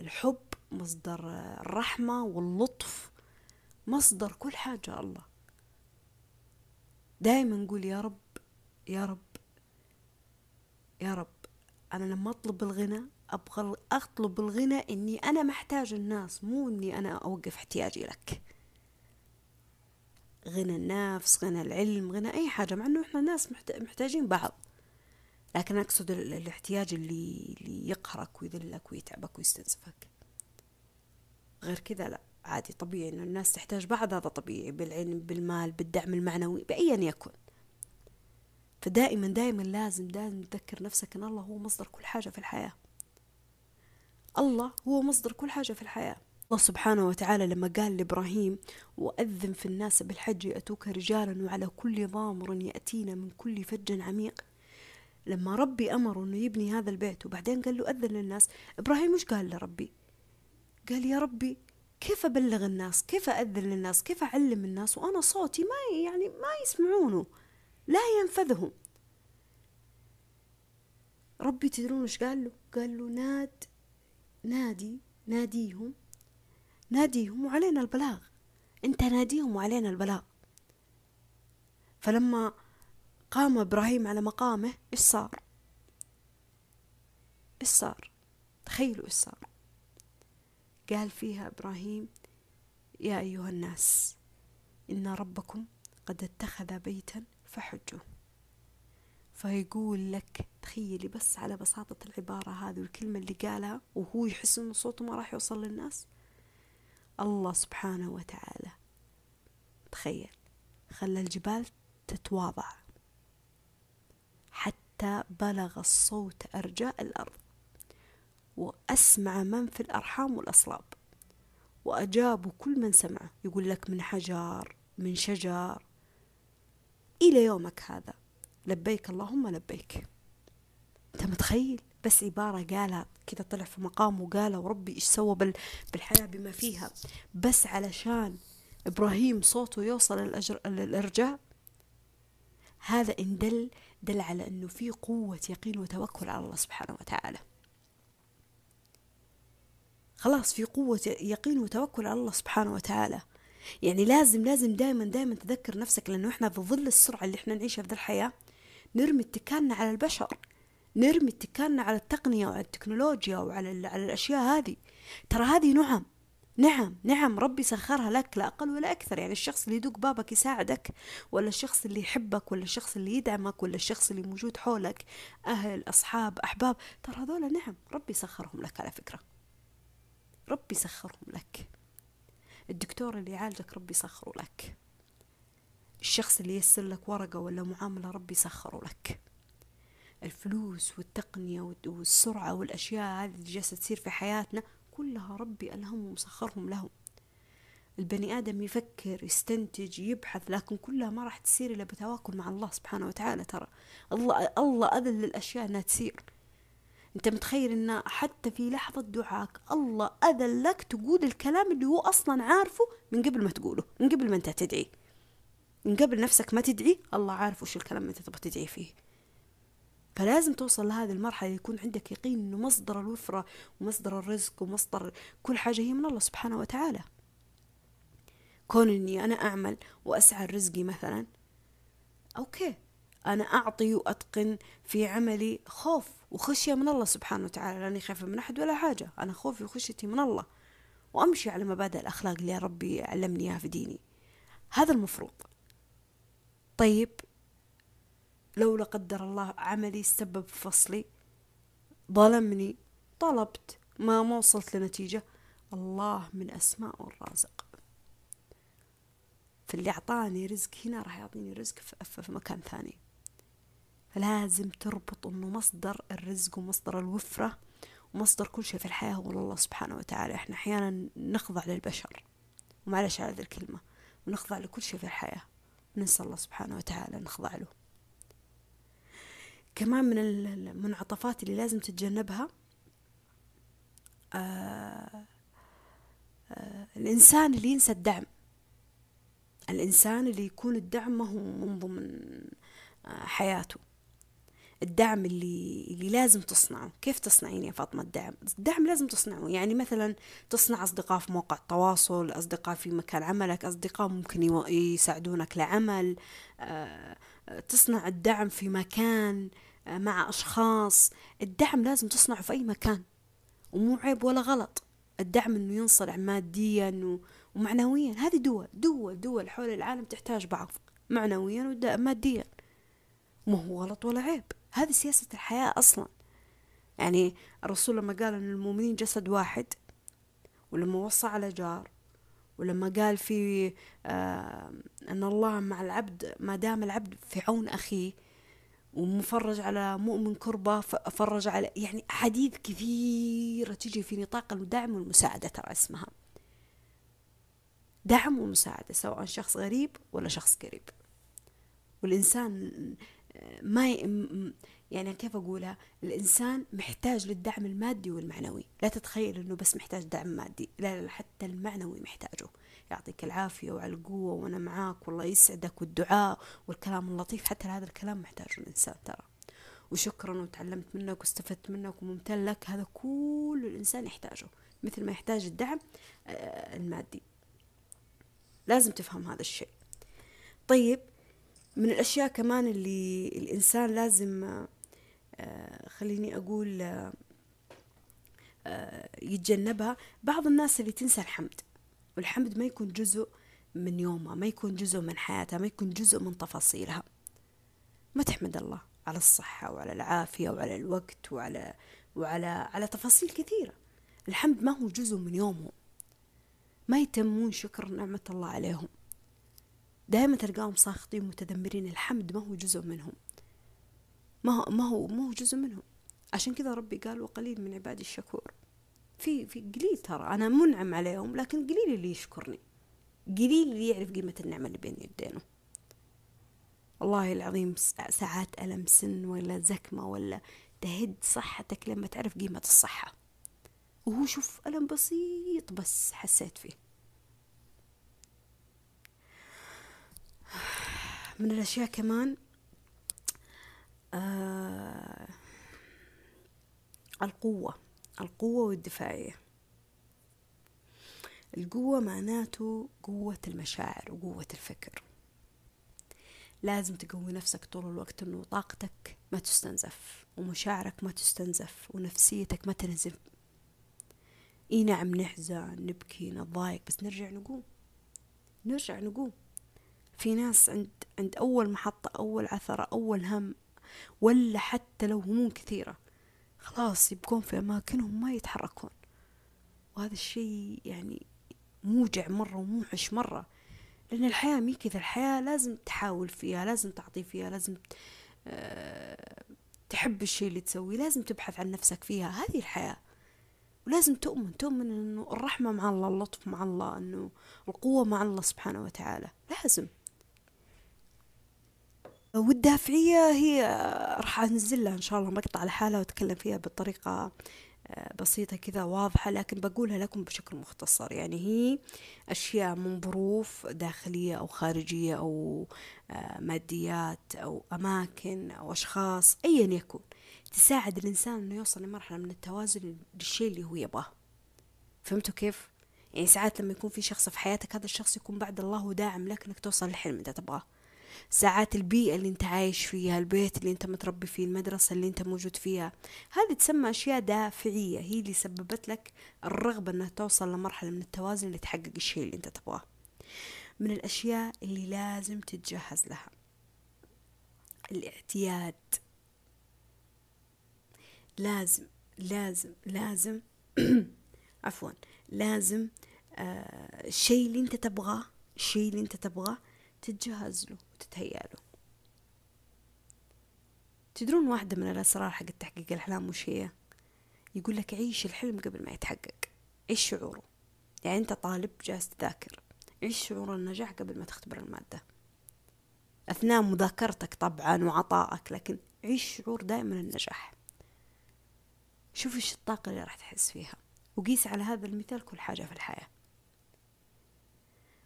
الحب مصدر الرحمة واللطف. مصدر كل حاجة الله. دائما نقول يا رب يا رب يا رب أنا لما أطلب الغنى أبغى أطلب الغنى إني أنا محتاج الناس مو إني أنا أوقف احتياجي لك. غنى النفس غنى العلم غنى أي حاجة مع أنه إحنا ناس محتاجين بعض. لكن أقصد الاحتياج اللي, اللي يقهرك ويذلك ويتعبك ويستنزفك. غير كذا لا عادي طبيعي إنه الناس تحتاج بعض هذا طبيعي بالعلم بالمال بالدعم المعنوي بأيا يكن. فدائما دائما لازم دائما تذكر نفسك أن الله هو مصدر كل حاجة في الحياة. الله هو مصدر كل حاجة في الحياة. الله سبحانه وتعالى لما قال لإبراهيم وأذن في الناس بالحج يأتوك رجالا وعلى كل ضامر يأتينا من كل فج عميق. لما ربي أمره أنه يبني هذا البيت وبعدين قال له أذن للناس إبراهيم مش قال لربي؟ قال يا ربي كيف أبلغ الناس؟ كيف أذن للناس؟ كيف أعلم الناس؟ وأنا صوتي ما يعني ما يسمعونه لا ينفذهم. ربي تدرون إيش قال له؟ قال له ناد نادي ناديهم ناديهم وعلينا البلاغ. انت ناديهم وعلينا البلاغ. فلما قام إبراهيم على مقامه إيش صار؟ إيش صار؟ تخيلوا إيش صار. قال فيها إبراهيم يا أيها الناس إن ربكم قد اتخذ بيتا فحجوا فيقول لك تخيلي بس على بساطة العبارة هذه والكلمة اللي قالها وهو يحس إنه صوته ما راح يوصل للناس؟ الله سبحانه وتعالى. تخيل خلى الجبال تتواضع. حتى بلغ الصوت أرجاء الأرض. وأسمع من في الأرحام والأصلاب. وأجابوا كل من سمعه يقول لك من حجر من شجر. إلى يومك هذا. لبيك اللهم لبيك. أنت متخيل؟ بس عبارة قالها كذا طلع في مقام وقالها وربي إيش سوى بالحياة بما فيها. بس علشان إبراهيم صوته يوصل الأجر الإرجاء هذا إن دل دل على أنه في قوة يقين وتوكل على الله سبحانه وتعالى. خلاص في قوة يقين وتوكل على الله سبحانه وتعالى. يعني لازم لازم دائما دائما تذكر نفسك لأنه إحنا في ظل السرعة اللي إحنا نعيشها في ذي الحياة نرمي اتكالنا على البشر. نرمي اتكالنا على التقنية وعلى التكنولوجيا وعلى على الأشياء هذه. ترى هذه نعم. نعم. نعم. ربي سخرها لك لا أقل ولا أكثر. يعني الشخص اللي يدق بابك يساعدك ولا الشخص اللي يحبك ولا الشخص اللي يدعمك ولا الشخص اللي موجود حولك أهل أصحاب أحباب. ترى هذول نعم. ربي سخرهم لك على فكرة. ربي سخرهم لك. الدكتور اللي يعالجك ربي سخره لك. الشخص اللي يسر لك ورقة ولا معاملة ربي يسخره لك. الفلوس والتقنية والسرعة والأشياء هذه اللي جالسة تصير في حياتنا كلها ربي ألهم ومسخرهم لهم. البني آدم يفكر يستنتج يبحث لكن كلها ما راح تصير إلا بتواكل مع الله سبحانه وتعالى ترى. الله الله أذن للأشياء أنها تصير. أنت متخيل أن حتى في لحظة دعاك الله أذن لك تقول الكلام اللي هو أصلا عارفه من قبل ما تقوله من قبل ما أنت تدعي. من قبل نفسك ما تدعي الله عارف وش الكلام اللي تبغى تدعي فيه. فلازم توصل لهذه المرحلة يكون عندك يقين أنه مصدر الوفرة ومصدر الرزق ومصدر كل حاجة هي من الله سبحانه وتعالى. كون أني أنا أعمل وأسعى رزقي مثلا أوكي. أنا أعطي وأتقن في عملي خوف وخشية من الله سبحانه وتعالى لاني خايفة من أحد ولا حاجة. أنا خوفي وخشيتي من الله. وأمشي على مبادئ الأخلاق اللي ربي علمني إياها في ديني. هذا المفروض. طيب لو لا قدر الله عملي سبب فصلي ظلمني طلبت ما ما وصلت لنتيجة. الله من أسماء الرازق. فاللي أعطاني رزق هنا راح يعطيني رزق في مكان ثاني. فلازم تربط أنه مصدر الرزق ومصدر الوفرة ومصدر كل شيء في الحياة هو الله سبحانه وتعالى. إحنا أحيانا نخضع للبشر. ومعلش على هذه الكلمة. ونخضع لكل شيء في الحياة. ننسى الله سبحانه وتعالى نخضع له. كمان من المنعطفات اللي لازم تتجنبها آه آه الإنسان اللي ينسى الدعم. الإنسان اللي يكون الدعم ما هو من ضمن آه حياته. الدعم اللي اللي لازم تصنعه. كيف تصنعين يا فاطمة الدعم؟ الدعم لازم تصنعه. يعني مثلا تصنع أصدقاء في موقع التواصل أصدقاء في مكان عملك أصدقاء ممكن يساعدونك لعمل تصنع الدعم في مكان مع أشخاص الدعم لازم تصنعه في أي مكان ومو عيب ولا غلط. الدعم إنه ينصنع ماديا ومعنويا. هذه دول دول دول حول العالم تحتاج بعض معنويا وماديا ما هو غلط ولا عيب. هذه سياسة الحياة أصلا. يعني الرسول لما قال أن المؤمنين جسد واحد ولما وصى على جار ولما قال في آه أن الله مع العبد ما دام العبد في عون أخيه ومفرج على مؤمن كربة فرج على يعني أحاديث كثيرة تجي في نطاق الدعم والمساعدة ترى اسمها. دعم ومساعدة سواء شخص غريب ولا شخص قريب. والإنسان ما يعني كيف أقولها؟ الإنسان محتاج للدعم المادي والمعنوي. لا تتخيل أنه بس محتاج دعم مادي لا لا حتى المعنوي محتاجه. يعطيك العافية وعلى القوة وأنا معاك والله يسعدك والدعاء والكلام اللطيف حتى هذا الكلام محتاجه الإنسان ترى. وشكرا وتعلمت منك واستفدت منك وممتن لك. هذا كل الإنسان يحتاجه مثل ما يحتاج الدعم آه، المادي. لازم تفهم هذا الشيء. طيب من الأشياء كمان اللي الإنسان لازم آه، خليني أقول آه، يتجنبها بعض الناس اللي تنسى الحمد. والحمد ما يكون جزء من يومها ما يكون جزء من حياتها ما يكون جزء من تفاصيلها. ما تحمد الله على الصحة وعلى العافية وعلى الوقت وعلى وعلى على تفاصيل كثيرة. الحمد ما هو جزء من يومهم. ما يتمون شكر نعمة الله عليهم. دائما تلقاهم ساخطين متذمرين الحمد ما هو جزء منهم. ما هو ما هو ما هو جزء منهم. عشان كذا ربي قال وقليل من عبادي الشكور. في في قليل ترى. أنا منعم عليهم لكن قليل اللي يشكرني. قليل اللي يعرف قيمة النعمة اللي بين يدينه والله العظيم ساعات ألم سن ولا زكمة ولا تهد صحتك لما تعرف قيمة الصحة. وهو شوف ألم بسيط بس حسيت فيه. من الأشياء كمان آه القوة. القوة والدفاعية. القوة معناته قوة المشاعر وقوة الفكر. لازم تقوي نفسك طول الوقت إنه طاقتك ما تستنزف ومشاعرك ما تستنزف ونفسيتك ما تنزف. إي نعم نحزن نبكي نضايق بس نرجع نقوم. نرجع نقوم. في ناس عند عند أول محطة أول عثرة أول هم ولا حتى لو هموم كثيرة. خلاص يبقون في أماكنهم ما يتحركون. وهذا الشيء يعني موجع مرة وموحش مرة. لأن الحياة مي كذا الحياة لازم تحاول فيها لازم تعطي فيها لازم آه، تحب الشيء اللي تسويه لازم تبحث عن نفسك فيها. هذه الحياة. ولازم تؤمن تؤمن إنه الرحمة مع الله اللطف مع الله إنه القوة مع الله سبحانه وتعالى. لازم. والدافعية هي راح أنزل لها إن شاء الله مقطع لحالها وأتكلم فيها بطريقة آه، بسيطة كذا واضحة لكن بقولها لكم بشكل مختصر. يعني هي أشياء من ظروف داخلية أو خارجية أو آه، ماديات أو أماكن أو أشخاص أيا يكن تساعد الإنسان إنه يوصل لمرحلة من التوازن للشيء اللي هو يبغاه. فهمتوا كيف؟ يعني ساعات لما يكون في شخص في حياتك هذا الشخص يكون بعد الله داعم لك إنك توصل للحلم اللي تبغاه. ساعات البيئة اللي انت عايش فيها البيت اللي انت متربي فيه المدرسة اللي انت موجود فيها هذه تسمى أشياء دافعية. هي اللي سببت لك الرغبة إنها توصل لمرحلة من التوازن اللي تحقق الشيء اللي انت تبغاه. من الأشياء اللي لازم تتجهز لها. الاعتياد. لازم لازم لازم عفوا لازم آه الشيء اللي انت تبغاه الشيء اللي انت تبغاه تتجهز له. وتتهيأ له تدرون واحدة من الأسرار حق تحقيق الأحلام وش هي؟ يقول لك عيش الحلم قبل ما يتحقق. عيش شعوره. يعني أنت طالب جالس تذاكر. عيش شعور النجاح قبل ما تختبر المادة. أثناء مذاكرتك طبعا وعطائك لكن عيش شعور دائما النجاح. شوف إيش الطاقة اللي راح تحس فيها. وقيس على هذا المثال كل حاجة في الحياة.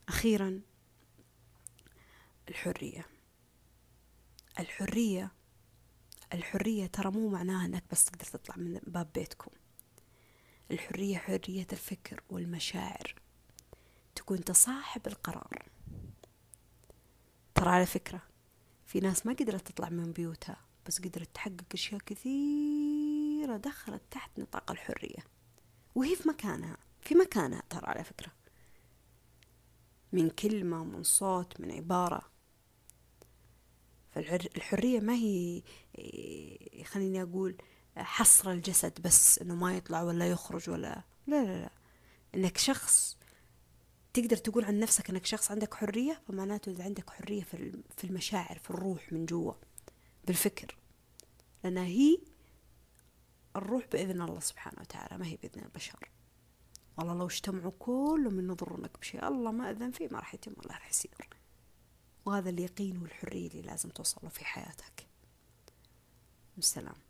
أخيرا الحرية. الحرية الحرية ترى مو معناها إنك بس تقدر تطلع من باب بيتكم. الحرية حرية الفكر والمشاعر. تكون أنت صاحب القرار. ترى على فكرة في ناس ما قدرت تطلع من بيوتها بس قدرت تحقق أشياء كثيرة دخلت تحت نطاق الحرية. وهي في مكانها في مكانها ترى على فكرة. من كلمة من صوت من عبارة. فالحرية ما هي إيه، خليني أقول حصر الجسد بس إنه ما يطلع ولا يخرج ولا لا لا لا. إنك شخص تقدر تقول عن نفسك إنك شخص عندك حرية فمعناته إذا عندك حرية في المشاعر في الروح من جوا بالفكر. لانها هي الروح بإذن الله سبحانه وتعالى ما هي بإذن البشر. والله لو اجتمعوا كلهم ينظرونك بشيء الله ما أذن فيه ما راح يتم ولا راح يصير. وهذا اليقين والحرية اللي لازم توصله في حياتك. السلام.